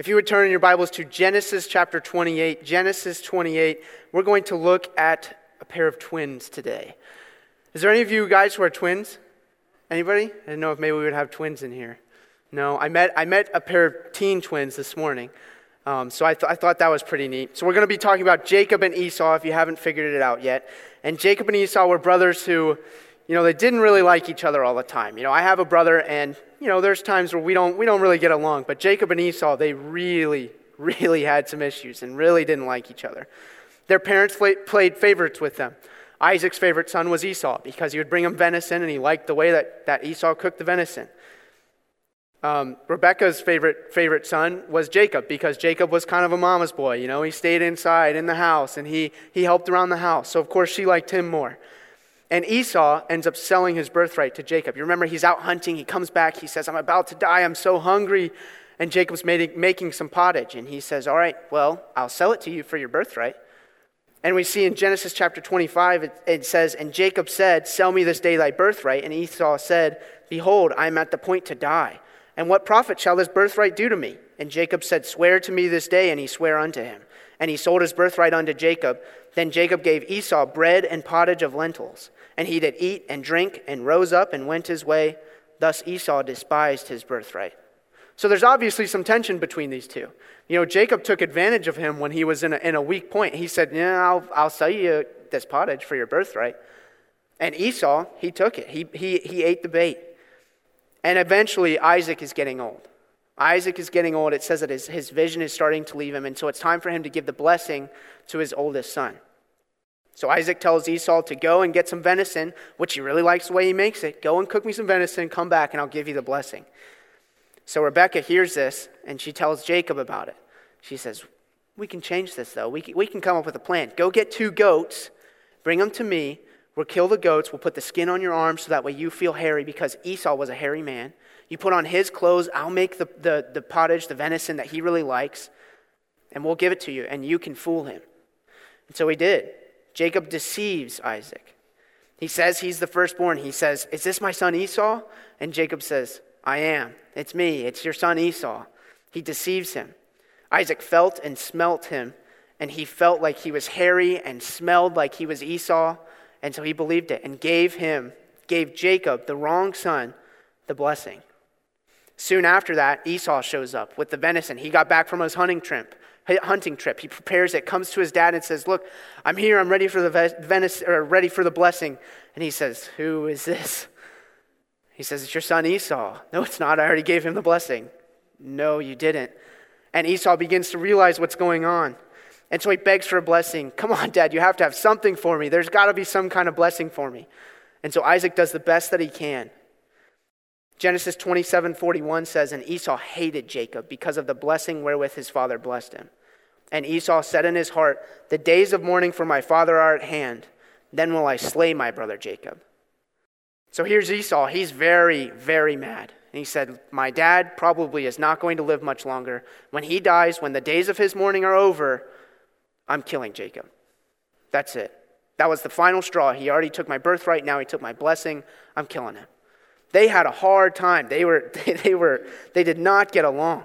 If you would turn in your Bibles to Genesis chapter 28, Genesis 28, we're going to look at a pair of twins today. Is there any of you guys who are twins? Anybody? I didn't know if maybe we would have twins in here. No, I met, I met a pair of teen twins this morning. Um, so I, th- I thought that was pretty neat. So we're going to be talking about Jacob and Esau if you haven't figured it out yet. And Jacob and Esau were brothers who, you know, they didn't really like each other all the time. You know, I have a brother and you know, there's times where we don't, we don't really get along. But Jacob and Esau, they really, really had some issues and really didn't like each other. Their parents played favorites with them. Isaac's favorite son was Esau because he would bring him venison and he liked the way that, that Esau cooked the venison. Um, Rebecca's favorite, favorite son was Jacob because Jacob was kind of a mama's boy. You know, he stayed inside in the house and he, he helped around the house. So, of course, she liked him more. And Esau ends up selling his birthright to Jacob. You remember, he's out hunting. He comes back. He says, I'm about to die. I'm so hungry. And Jacob's made, making some pottage. And he says, All right, well, I'll sell it to you for your birthright. And we see in Genesis chapter 25, it, it says, And Jacob said, Sell me this day thy birthright. And Esau said, Behold, I am at the point to die. And what profit shall this birthright do to me? And Jacob said, Swear to me this day. And he sware unto him. And he sold his birthright unto Jacob. Then Jacob gave Esau bread and pottage of lentils. And he did eat and drink and rose up and went his way. Thus Esau despised his birthright. So there's obviously some tension between these two. You know, Jacob took advantage of him when he was in a, in a weak point. He said, Yeah, I'll, I'll sell you this pottage for your birthright. And Esau, he took it. He, he, he ate the bait. And eventually, Isaac is getting old. Isaac is getting old. It says that his, his vision is starting to leave him. And so it's time for him to give the blessing to his oldest son. So Isaac tells Esau to go and get some venison, which he really likes the way he makes it. Go and cook me some venison, come back, and I'll give you the blessing. So Rebecca hears this, and she tells Jacob about it. She says, We can change this, though. We can, we can come up with a plan. Go get two goats, bring them to me. We'll kill the goats. We'll put the skin on your arms so that way you feel hairy because Esau was a hairy man. You put on his clothes. I'll make the, the, the pottage, the venison that he really likes, and we'll give it to you, and you can fool him. And so he did. Jacob deceives Isaac. He says he's the firstborn. He says, Is this my son Esau? And Jacob says, I am. It's me. It's your son Esau. He deceives him. Isaac felt and smelt him, and he felt like he was hairy and smelled like he was Esau, and so he believed it and gave him, gave Jacob, the wrong son, the blessing. Soon after that, Esau shows up with the venison. He got back from his hunting trip hunting trip. He prepares it, comes to his dad and says, "Look, I'm here. I'm ready for the Venice, or ready for the blessing." And he says, "Who is this?" He says, "It's your son Esau." No, it's not. I already gave him the blessing. No, you didn't. And Esau begins to realize what's going on. And so he begs for a blessing. Come on, dad, you have to have something for me. There's got to be some kind of blessing for me. And so Isaac does the best that he can. Genesis 27 41 says, And Esau hated Jacob because of the blessing wherewith his father blessed him. And Esau said in his heart, The days of mourning for my father are at hand. Then will I slay my brother Jacob. So here's Esau. He's very, very mad. And he said, My dad probably is not going to live much longer. When he dies, when the days of his mourning are over, I'm killing Jacob. That's it. That was the final straw. He already took my birthright. Now he took my blessing. I'm killing him. They had a hard time. They, were, they, were, they did not get along.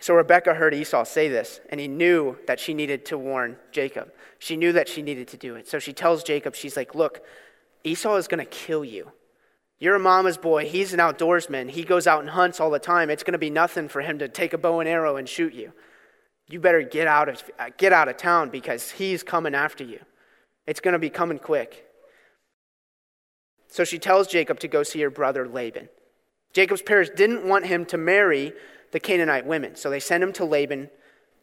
So Rebekah heard Esau say this, and he knew that she needed to warn Jacob. She knew that she needed to do it. So she tells Jacob, she's like, Look, Esau is going to kill you. You're a mama's boy. He's an outdoorsman. He goes out and hunts all the time. It's going to be nothing for him to take a bow and arrow and shoot you. You better get out of, get out of town because he's coming after you. It's going to be coming quick. So she tells Jacob to go see her brother Laban. Jacob's parents didn't want him to marry the Canaanite women, so they send him to Laban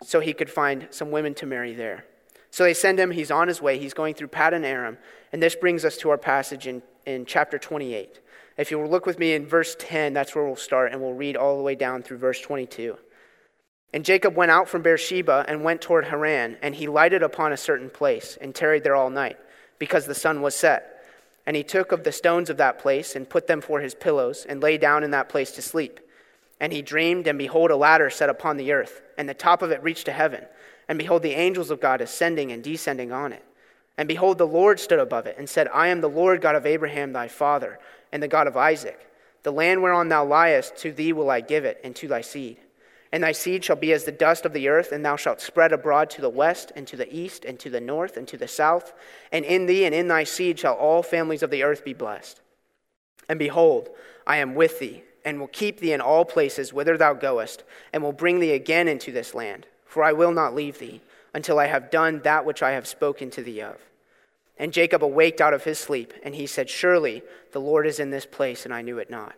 so he could find some women to marry there. So they send him, he's on his way, he's going through Paddan Aram, and this brings us to our passage in, in chapter 28. If you will look with me in verse 10, that's where we'll start, and we'll read all the way down through verse 22. And Jacob went out from Beersheba and went toward Haran, and he lighted upon a certain place and tarried there all night, because the sun was set. And he took of the stones of that place and put them for his pillows, and lay down in that place to sleep. And he dreamed, and behold, a ladder set upon the earth, and the top of it reached to heaven. And behold, the angels of God ascending and descending on it. And behold, the Lord stood above it, and said, I am the Lord God of Abraham thy father, and the God of Isaac. The land whereon thou liest, to thee will I give it, and to thy seed. And thy seed shall be as the dust of the earth, and thou shalt spread abroad to the west, and to the east, and to the north, and to the south. And in thee and in thy seed shall all families of the earth be blessed. And behold, I am with thee, and will keep thee in all places whither thou goest, and will bring thee again into this land. For I will not leave thee, until I have done that which I have spoken to thee of. And Jacob awaked out of his sleep, and he said, Surely the Lord is in this place, and I knew it not.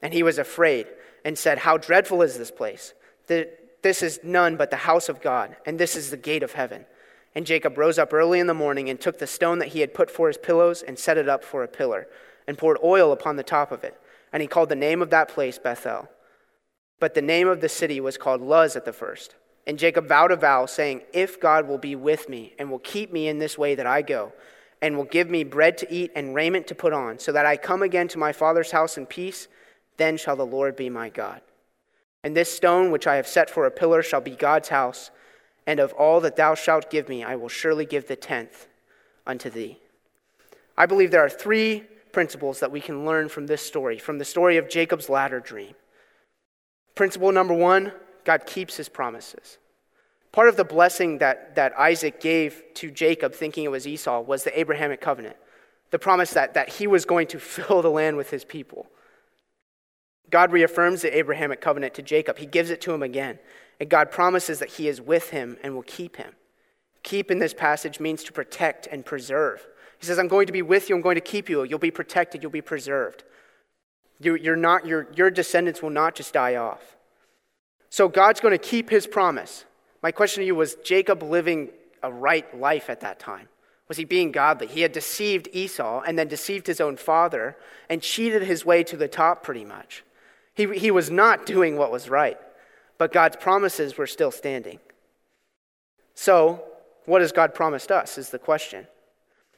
And he was afraid and said, How dreadful is this place! This is none but the house of God, and this is the gate of heaven. And Jacob rose up early in the morning and took the stone that he had put for his pillows and set it up for a pillar, and poured oil upon the top of it. And he called the name of that place Bethel. But the name of the city was called Luz at the first. And Jacob vowed a vow, saying, If God will be with me and will keep me in this way that I go, and will give me bread to eat and raiment to put on, so that I come again to my father's house in peace, then shall the Lord be my God. And this stone which I have set for a pillar shall be God's house, and of all that thou shalt give me, I will surely give the tenth unto thee. I believe there are three principles that we can learn from this story, from the story of Jacob's ladder dream. Principle number one God keeps his promises. Part of the blessing that, that Isaac gave to Jacob, thinking it was Esau, was the Abrahamic covenant, the promise that, that he was going to fill the land with his people. God reaffirms the Abrahamic covenant to Jacob. He gives it to him again. And God promises that he is with him and will keep him. Keep in this passage means to protect and preserve. He says, I'm going to be with you, I'm going to keep you. You'll be protected, you'll be preserved. You're not, your, your descendants will not just die off. So God's going to keep his promise. My question to you was Jacob living a right life at that time? Was he being godly? He had deceived Esau and then deceived his own father and cheated his way to the top pretty much. He, he was not doing what was right, but God's promises were still standing. So, what has God promised us is the question.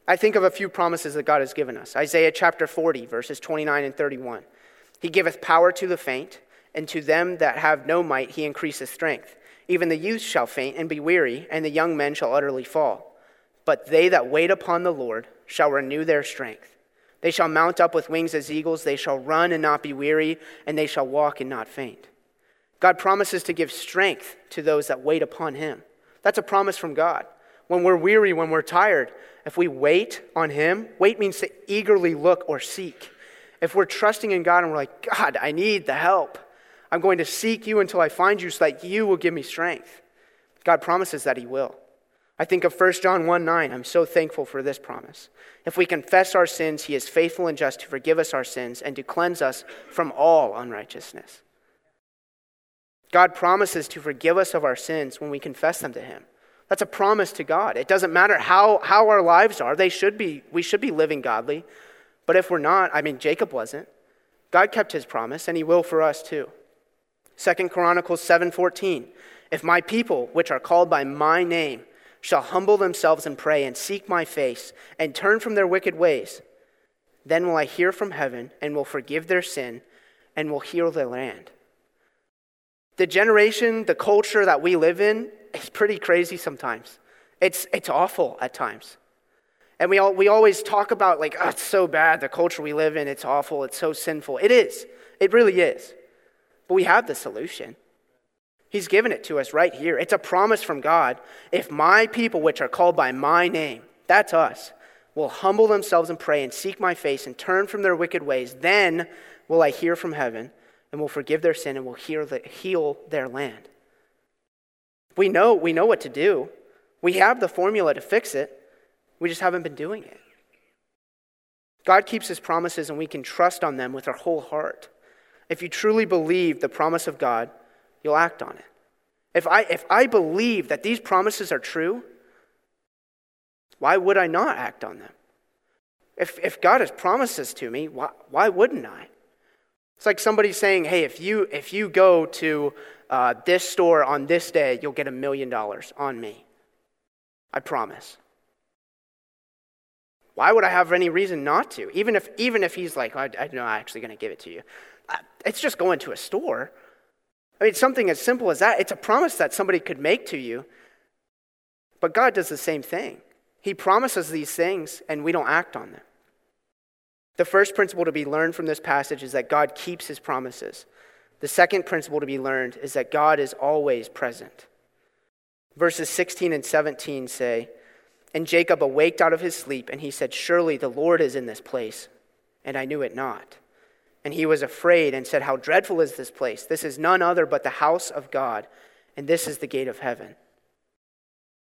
I think of a few promises that God has given us. Isaiah chapter 40, verses 29 and 31. He giveth power to the faint, and to them that have no might he increaseth strength. Even the youth shall faint and be weary, and the young men shall utterly fall. But they that wait upon the Lord shall renew their strength. They shall mount up with wings as eagles. They shall run and not be weary, and they shall walk and not faint. God promises to give strength to those that wait upon Him. That's a promise from God. When we're weary, when we're tired, if we wait on Him, wait means to eagerly look or seek. If we're trusting in God and we're like, God, I need the help, I'm going to seek you until I find you so that you will give me strength. God promises that He will. I think of 1 John 1 9. I'm so thankful for this promise. If we confess our sins, he is faithful and just to forgive us our sins and to cleanse us from all unrighteousness. God promises to forgive us of our sins when we confess them to him. That's a promise to God. It doesn't matter how, how our lives are, they should be, we should be living godly. But if we're not, I mean, Jacob wasn't. God kept his promise, and he will for us too. Second Chronicles 7:14. If my people, which are called by my name, shall humble themselves and pray and seek my face and turn from their wicked ways, then will I hear from heaven and will forgive their sin and will heal their land. The generation, the culture that we live in is pretty crazy sometimes. It's, it's awful at times. And we, all, we always talk about, like, oh, it's so bad, the culture we live in, it's awful, it's so sinful. It is. It really is. But we have the solution. He's given it to us right here. It's a promise from God. If my people, which are called by my name, that's us, will humble themselves and pray and seek my face and turn from their wicked ways, then will I hear from heaven and will forgive their sin and will heal their land. We know, we know what to do. We have the formula to fix it. We just haven't been doing it. God keeps his promises and we can trust on them with our whole heart. If you truly believe the promise of God, you'll act on it. If I, if I believe that these promises are true, why would I not act on them? If, if God has promised this to me, why, why wouldn't I? It's like somebody saying, hey, if you, if you go to uh, this store on this day, you'll get a million dollars on me. I promise. Why would I have any reason not to? Even if, even if he's like, I, I'm not actually going to give it to you. Uh, it's just going to a store. I mean, something as simple as that. It's a promise that somebody could make to you. But God does the same thing. He promises these things, and we don't act on them. The first principle to be learned from this passage is that God keeps his promises. The second principle to be learned is that God is always present. Verses 16 and 17 say, And Jacob awaked out of his sleep, and he said, Surely the Lord is in this place, and I knew it not. And he was afraid and said, How dreadful is this place! This is none other but the house of God, and this is the gate of heaven.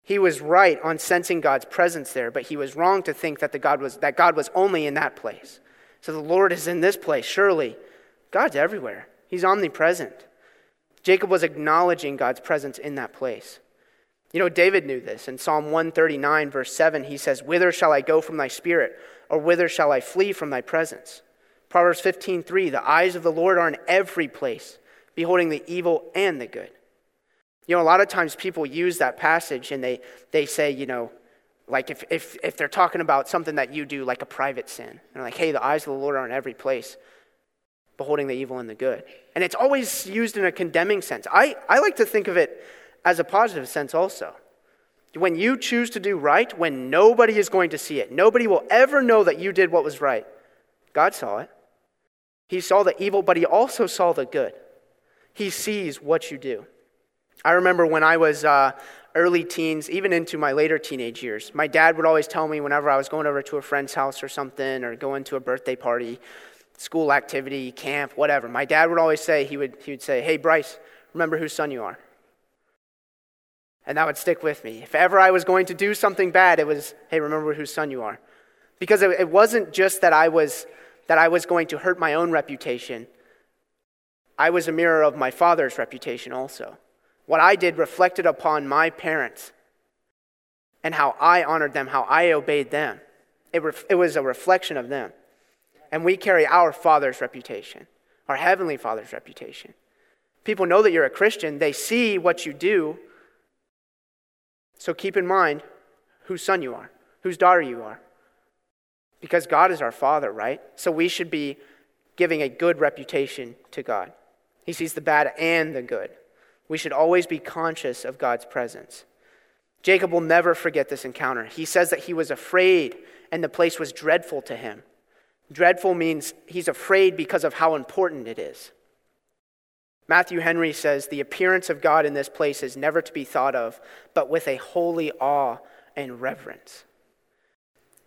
He was right on sensing God's presence there, but he was wrong to think that, the God, was, that God was only in that place. So the Lord is in this place, surely. God's everywhere, He's omnipresent. Jacob was acknowledging God's presence in that place. You know, David knew this. In Psalm 139, verse 7, he says, Whither shall I go from thy spirit, or whither shall I flee from thy presence? Proverbs 15:3 The eyes of the Lord are in every place, beholding the evil and the good. You know, a lot of times people use that passage and they, they say, you know, like if, if, if they're talking about something that you do, like a private sin, they're like, hey, the eyes of the Lord are in every place, beholding the evil and the good. And it's always used in a condemning sense. I, I like to think of it as a positive sense also. When you choose to do right, when nobody is going to see it, nobody will ever know that you did what was right. God saw it. He saw the evil, but he also saw the good. He sees what you do. I remember when I was uh, early teens, even into my later teenage years, my dad would always tell me whenever I was going over to a friend's house or something, or going to a birthday party, school activity, camp, whatever. My dad would always say, he would, he would say, Hey, Bryce, remember whose son you are. And that would stick with me. If ever I was going to do something bad, it was, Hey, remember whose son you are. Because it, it wasn't just that I was that I was going to hurt my own reputation. I was a mirror of my father's reputation also. What I did reflected upon my parents and how I honored them, how I obeyed them. It, ref- it was a reflection of them. And we carry our Father's reputation, our Heavenly Father's reputation. People know that you're a Christian, they see what you do. So keep in mind whose son you are, whose daughter you are. Because God is our Father, right? So we should be giving a good reputation to God. He sees the bad and the good. We should always be conscious of God's presence. Jacob will never forget this encounter. He says that he was afraid and the place was dreadful to him. Dreadful means he's afraid because of how important it is. Matthew Henry says the appearance of God in this place is never to be thought of, but with a holy awe and reverence.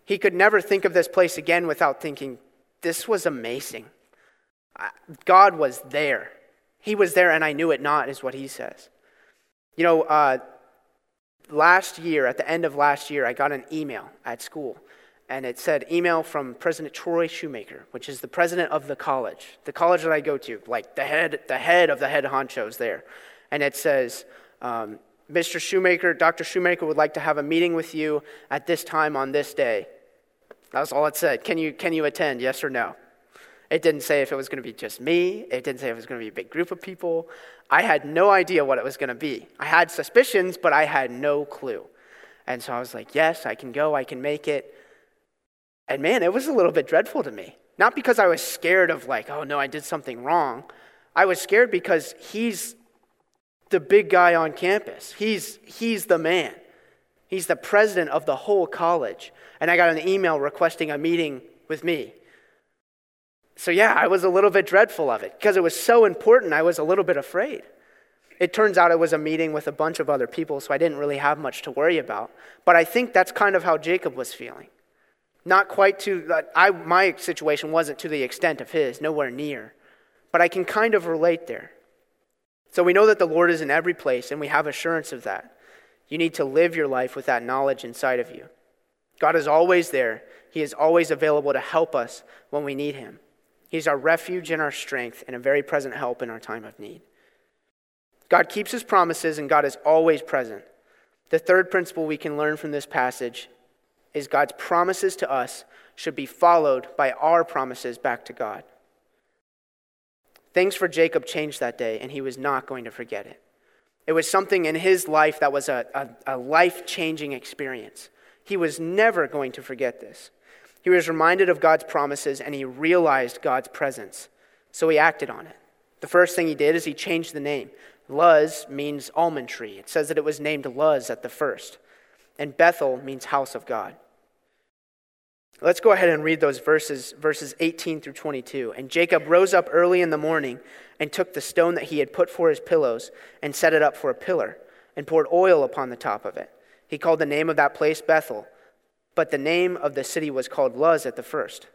He could never think of this place again without thinking, this was amazing. God was there. He was there and I knew it not, is what he says. You know, uh, last year, at the end of last year, I got an email at school. And it said, email from President Troy Shoemaker, which is the president of the college, the college that I go to, like the head, the head of the head honchos there. And it says, um, Mr. Shoemaker, Dr. Shoemaker would like to have a meeting with you at this time on this day. That was all it said. Can you, can you attend, yes or no? It didn't say if it was going to be just me. It didn't say if it was going to be a big group of people. I had no idea what it was going to be. I had suspicions, but I had no clue. And so I was like, yes, I can go, I can make it. And man, it was a little bit dreadful to me. Not because I was scared of, like, oh no, I did something wrong. I was scared because he's the big guy on campus, he's, he's the man. He's the president of the whole college. And I got an email requesting a meeting with me. So, yeah, I was a little bit dreadful of it because it was so important, I was a little bit afraid. It turns out it was a meeting with a bunch of other people, so I didn't really have much to worry about. But I think that's kind of how Jacob was feeling. Not quite to, I, my situation wasn't to the extent of his, nowhere near. But I can kind of relate there. So we know that the Lord is in every place, and we have assurance of that. You need to live your life with that knowledge inside of you. God is always there, He is always available to help us when we need Him. He's our refuge and our strength and a very present help in our time of need. God keeps his promises and God is always present. The third principle we can learn from this passage is God's promises to us should be followed by our promises back to God. Things for Jacob changed that day, and he was not going to forget it. It was something in his life that was a, a, a life changing experience. He was never going to forget this. He was reminded of God's promises and he realized God's presence. So he acted on it. The first thing he did is he changed the name. Luz means almond tree. It says that it was named Luz at the first. And Bethel means house of God. Let's go ahead and read those verses, verses 18 through 22. And Jacob rose up early in the morning and took the stone that he had put for his pillows and set it up for a pillar and poured oil upon the top of it. He called the name of that place Bethel, but the name of the city was called Luz at the first.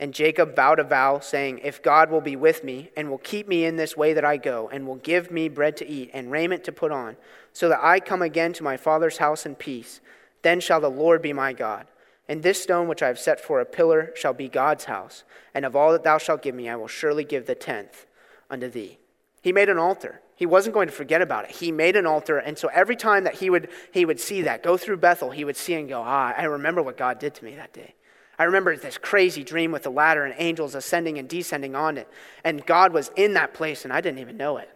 And Jacob vowed a vow, saying, If God will be with me, and will keep me in this way that I go, and will give me bread to eat, and raiment to put on, so that I come again to my father's house in peace, then shall the Lord be my God. And this stone which I have set for a pillar shall be God's house, and of all that thou shalt give me, I will surely give the tenth unto thee. He made an altar. He wasn't going to forget about it. He made an altar, and so every time that he would, he would see that, go through Bethel, he would see and go, Ah, I remember what God did to me that day. I remember this crazy dream with the ladder and angels ascending and descending on it. And God was in that place, and I didn't even know it.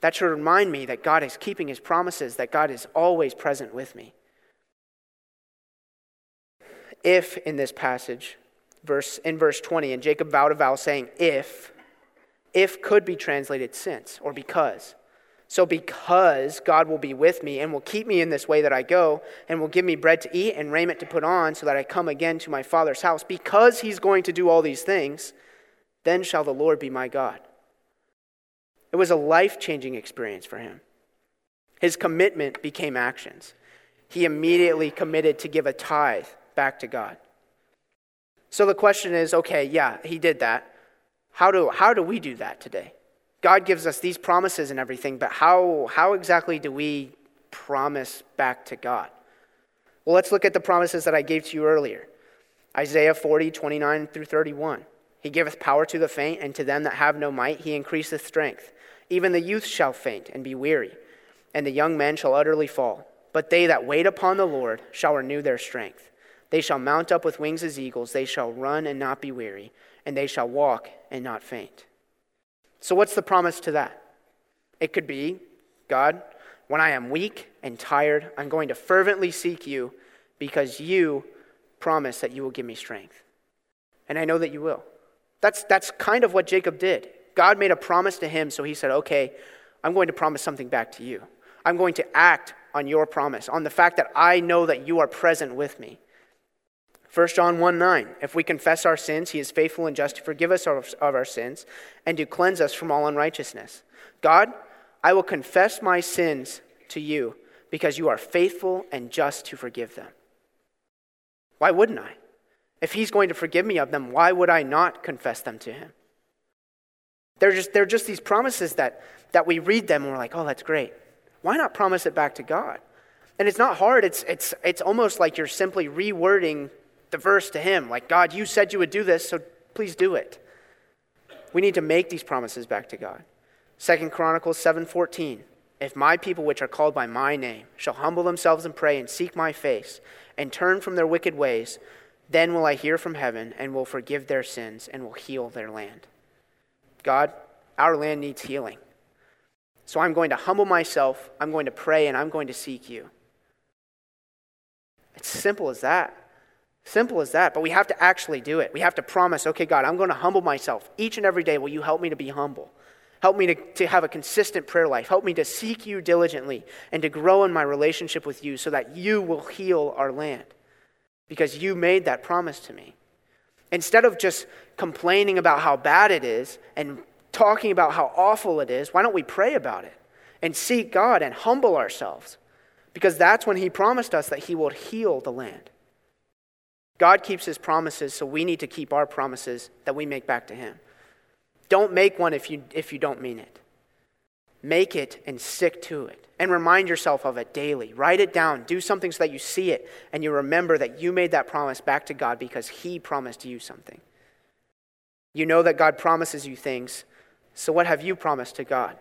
That should remind me that God is keeping his promises, that God is always present with me. If in this passage, verse in verse 20, and Jacob vowed a vow saying, if, if could be translated since or because. So, because God will be with me and will keep me in this way that I go, and will give me bread to eat and raiment to put on, so that I come again to my Father's house, because He's going to do all these things, then shall the Lord be my God. It was a life changing experience for him. His commitment became actions. He immediately committed to give a tithe back to God. So the question is okay, yeah, he did that. How do, how do we do that today? God gives us these promises and everything, but how, how exactly do we promise back to God? Well, let's look at the promises that I gave to you earlier Isaiah 40, 29 through 31. He giveth power to the faint, and to them that have no might, he increaseth strength. Even the youth shall faint and be weary, and the young men shall utterly fall. But they that wait upon the Lord shall renew their strength. They shall mount up with wings as eagles. They shall run and not be weary, and they shall walk and not faint. So, what's the promise to that? It could be God, when I am weak and tired, I'm going to fervently seek you because you promise that you will give me strength. And I know that you will. That's, that's kind of what Jacob did. God made a promise to him, so he said, Okay, I'm going to promise something back to you. I'm going to act on your promise, on the fact that I know that you are present with me. 1 John 1 9, if we confess our sins, he is faithful and just to forgive us of, our sins and to cleanse us from all unrighteousness. God, I will confess my sins to you because you are faithful and just to forgive them. Why wouldn't I? If he's going to forgive me of them, why would I not confess them to him? They're just, they're just these promises that, that we read them and we're like, oh, that's great. Why not promise it back to God? And it's not hard. It's, it's, it's almost like you're simply rewording the verse to him like, God, you said you would do this, so please do it. We need to make these promises back to God. Second Chronicles 7:14. If my people which are called by my name shall humble themselves and pray and seek my face and turn from their wicked ways, then will I hear from heaven and will forgive their sins and will heal their land. God, our land needs healing. So I'm going to humble myself, I'm going to pray, and I'm going to seek you. It's simple as that. Simple as that, but we have to actually do it. We have to promise, okay, God, I'm going to humble myself each and every day. Will you help me to be humble? Help me to, to have a consistent prayer life. Help me to seek you diligently and to grow in my relationship with you so that you will heal our land because you made that promise to me. Instead of just complaining about how bad it is and talking about how awful it is, why don't we pray about it and seek God and humble ourselves? Because that's when He promised us that He will heal the land. God keeps his promises, so we need to keep our promises that we make back to him. Don't make one if you, if you don't mean it. Make it and stick to it. And remind yourself of it daily. Write it down. Do something so that you see it and you remember that you made that promise back to God because he promised you something. You know that God promises you things, so what have you promised to God?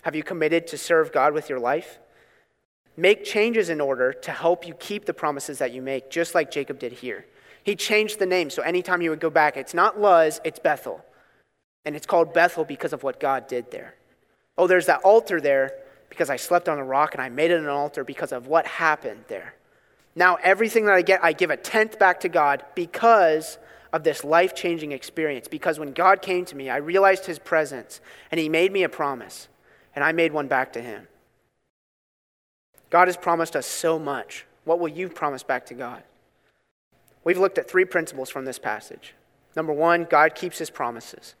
Have you committed to serve God with your life? Make changes in order to help you keep the promises that you make, just like Jacob did here. He changed the name, so anytime you would go back, it's not Luz, it's Bethel. And it's called Bethel because of what God did there. Oh, there's that altar there because I slept on a rock and I made it an altar because of what happened there. Now, everything that I get, I give a tenth back to God because of this life changing experience. Because when God came to me, I realized his presence and he made me a promise, and I made one back to him. God has promised us so much. What will you promise back to God? We've looked at three principles from this passage. Number one, God keeps his promises.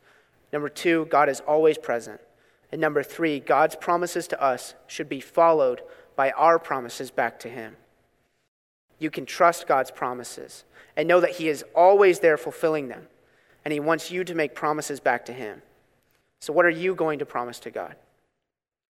Number two, God is always present. And number three, God's promises to us should be followed by our promises back to Him. You can trust God's promises and know that He is always there fulfilling them. And He wants you to make promises back to Him. So, what are you going to promise to God?